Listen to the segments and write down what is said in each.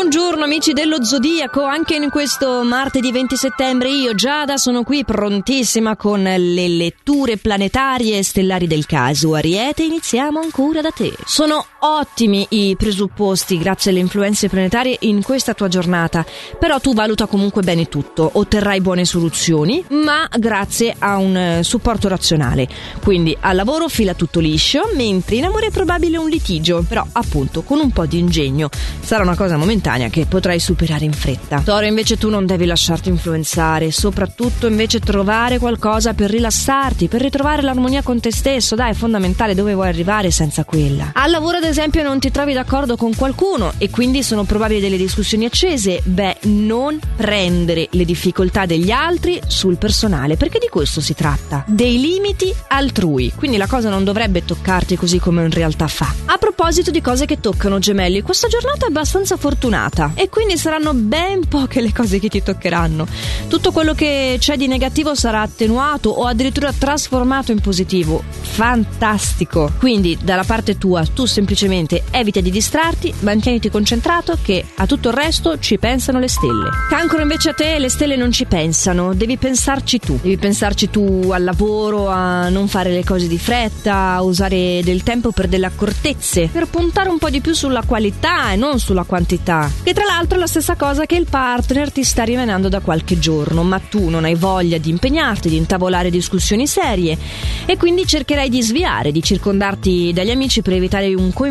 Buongiorno amici dello Zodiaco, anche in questo martedì 20 settembre io Giada sono qui prontissima con le letture planetarie e stellari del caso. Ariete, iniziamo ancora da te. Sono ottimi i presupposti grazie alle influenze planetarie in questa tua giornata, però tu valuta comunque bene tutto, otterrai buone soluzioni, ma grazie a un eh, supporto razionale. Quindi al lavoro fila tutto liscio, mentre in amore è probabile un litigio, però appunto con un po' di ingegno sarà una cosa momentanea che potrai superare in fretta. Toro invece tu non devi lasciarti influenzare, soprattutto invece trovare qualcosa per rilassarti, per ritrovare l'armonia con te stesso, dai, è fondamentale dove vuoi arrivare senza quella. Al lavoro esempio non ti trovi d'accordo con qualcuno e quindi sono probabili delle discussioni accese, beh, non prendere le difficoltà degli altri sul personale, perché di questo si tratta, dei limiti altrui, quindi la cosa non dovrebbe toccarti così come in realtà fa. A proposito di cose che toccano gemelli, questa giornata è abbastanza fortunata e quindi saranno ben poche le cose che ti toccheranno. Tutto quello che c'è di negativo sarà attenuato o addirittura trasformato in positivo. Fantastico! Quindi dalla parte tua tu semplicemente evita di distrarti, mantieniti concentrato che a tutto il resto ci pensano le stelle. Cancro invece a te le stelle non ci pensano, devi pensarci tu. Devi pensarci tu al lavoro, a non fare le cose di fretta, a usare del tempo per delle accortezze, per puntare un po' di più sulla qualità e non sulla quantità. Che tra l'altro è la stessa cosa che il partner ti sta rimanendo da qualche giorno, ma tu non hai voglia di impegnarti, di intavolare discussioni serie e quindi cercherai di sviare, di circondarti dagli amici per evitare un coinvolgimento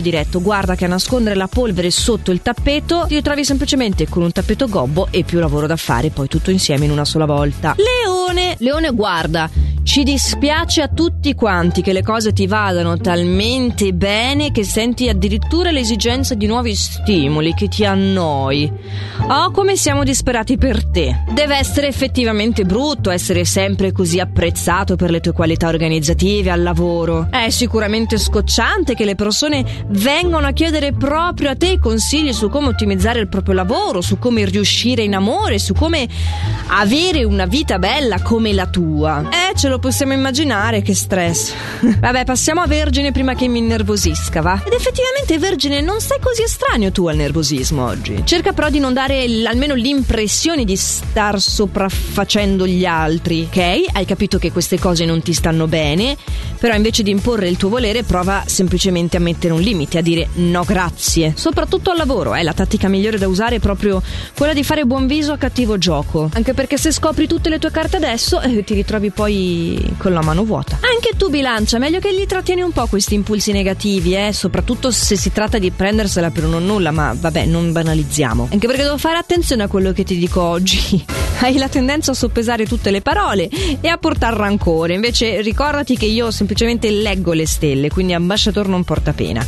diretto. Guarda che a nascondere la polvere sotto il tappeto ti ritrovi semplicemente con un tappeto gobbo e più lavoro da fare, poi tutto insieme in una sola volta. Leone, Leone guarda, ci dispiace a tutti quanti che le cose ti vadano talmente bene che senti addirittura l'esigenza di nuovi stimoli, che ti annoi. Oh, come siamo disperati per te. Deve essere effettivamente brutto essere sempre così apprezzato per le tue qualità organizzative al lavoro. È sicuramente scocciante che le persone vengano a chiedere proprio a te consigli su come ottimizzare il proprio lavoro, su come riuscire in amore, su come avere una vita bella come la tua. Eh, ce lo possiamo immaginare che stress. Vabbè, passiamo a Vergine prima che mi innervosisca, va? Ed effettivamente, Vergine, non sei così estraneo tu al nervosismo oggi. Cerca però di non dare l- almeno l'impressione di star sopraffacendo gli altri, ok? Hai capito che queste cose non ti stanno bene, però invece di imporre il tuo volere, prova semplicemente a mettere un limite, a dire no grazie. Soprattutto al lavoro, eh, la tattica migliore da usare è proprio quella di fare buon viso a cattivo gioco. Anche perché se scopri tutte le tue carte adesso, eh, ti ritrovi poi con la mano vuota. Anche tu, bilancia, meglio che gli trattieni un po' questi impulsi negativi, eh, soprattutto se si tratta di prendersela per un nulla, ma vabbè, non banalizziamo. Anche perché devo fare attenzione a quello che ti dico oggi. Hai la tendenza a soppesare tutte le parole e a portare rancore. Invece ricordati che io semplicemente leggo le stelle, quindi ambasciatore non porta pena.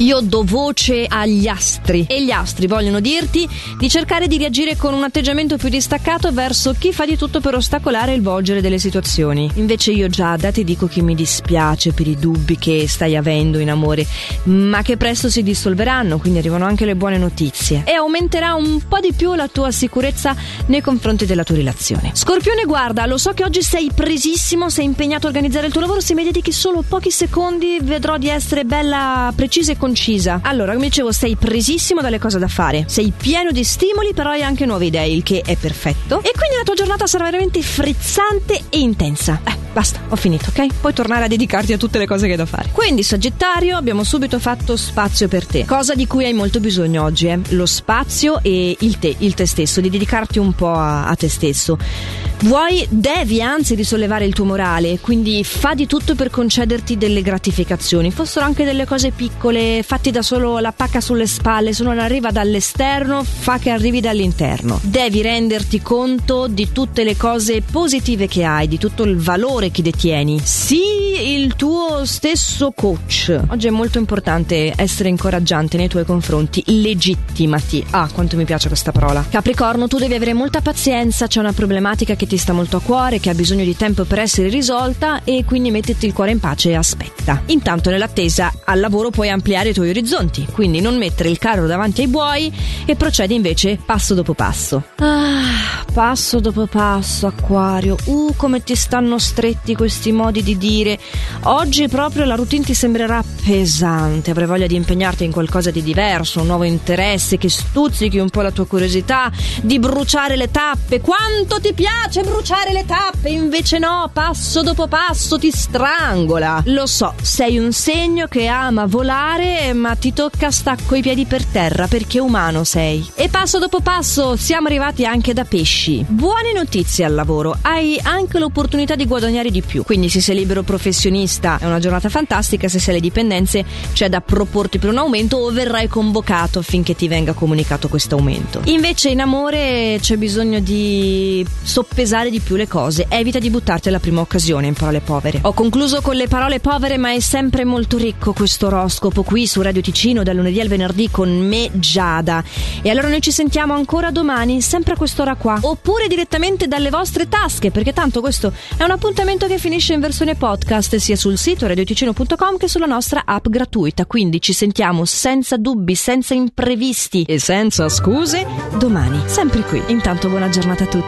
Io do voce agli astri e gli astri vogliono dirti di cercare di reagire con un atteggiamento più distaccato verso chi fa di tutto per ostacolare il volgere delle situazioni. Invece io Giada ti dico che mi dispiace per i dubbi che stai avendo in amore, ma che presto si dissolveranno, quindi arrivano anche le buone notizie e aumenterà un po' di più la tua sicurezza nei confronti della tua relazione. Scorpione, guarda, lo so che oggi sei presissimo, sei impegnato a organizzare il tuo lavoro, se mi dedichi solo pochi secondi vedrò di essere bella precisa e concisa. Allora, come dicevo, sei presissimo dalle cose da fare, sei pieno di stimoli, però hai anche nuove idee, il che è perfetto. E quindi la tua giornata sarà veramente frizzante e intensa. Eh, basta, ho finito, ok? Puoi tornare a dedicarti a tutte le cose che hai da fare. Quindi, Sagittario, abbiamo subito fatto spazio per te. Cosa di cui hai molto bisogno oggi, eh? Lo spazio e il te, il te stesso, di dedicarti un po' a, a te stesso. Vuoi, devi anzi risollevare il tuo morale, quindi fa di tutto per concederti delle gratificazioni, fossero anche delle cose piccole, fatti da solo la pacca sulle spalle, se non arriva dall'esterno, fa che arrivi dall'interno. Devi renderti conto di tutte le cose positive che hai, di tutto il valore che detieni. Il tuo stesso coach. Oggi è molto importante essere incoraggiante nei tuoi confronti, legittimati. Ah, quanto mi piace questa parola. Capricorno, tu devi avere molta pazienza, c'è una problematica che ti sta molto a cuore, che ha bisogno di tempo per essere risolta e quindi mettiti il cuore in pace e aspetta. Intanto nell'attesa al lavoro puoi ampliare i tuoi orizzonti, quindi non mettere il carro davanti ai buoi e procedi invece passo dopo passo. Ah, passo dopo passo, acquario. Uh, come ti stanno stretti questi modi di dire oggi proprio la routine ti sembrerà pesante, avrai voglia di impegnarti in qualcosa di diverso, un nuovo interesse che stuzzichi un po' la tua curiosità, di bruciare le tappe. Quanto ti piace bruciare le tappe? Invece no, passo dopo passo ti strangola. Lo so, sei un segno che ama volare, ma ti tocca stacco i piedi per terra perché umano sei. E passo dopo passo siamo arrivati anche da pesci. Buone notizie al lavoro, hai anche l'opportunità di guadagnare di più. Quindi se sei libero professionista è una giornata fantastica, se sei alle dipendenze c'è da proporti per un aumento o verrai convocato affinché ti venga comunicato questo aumento. Invece in amore c'è bisogno di soppesare di più le cose, evita di buttarti alla prima occasione in parole povere. Ho concluso con le parole povere ma è sempre molto ricco questo oroscopo qui su Radio Ticino dal lunedì al venerdì con me Giada. E allora noi ci sentiamo ancora domani, sempre a quest'ora qua, oppure direttamente dalle vostre tasche, perché tanto questo è un appuntamento che finisce in versione podcast sia sul sito radioticino.com che sulla nostra app gratuita. Quindi ci sentiamo senza dubbi, senza imprevisti e senza scuse domani, sempre qui. Intanto buona giornata a tutti.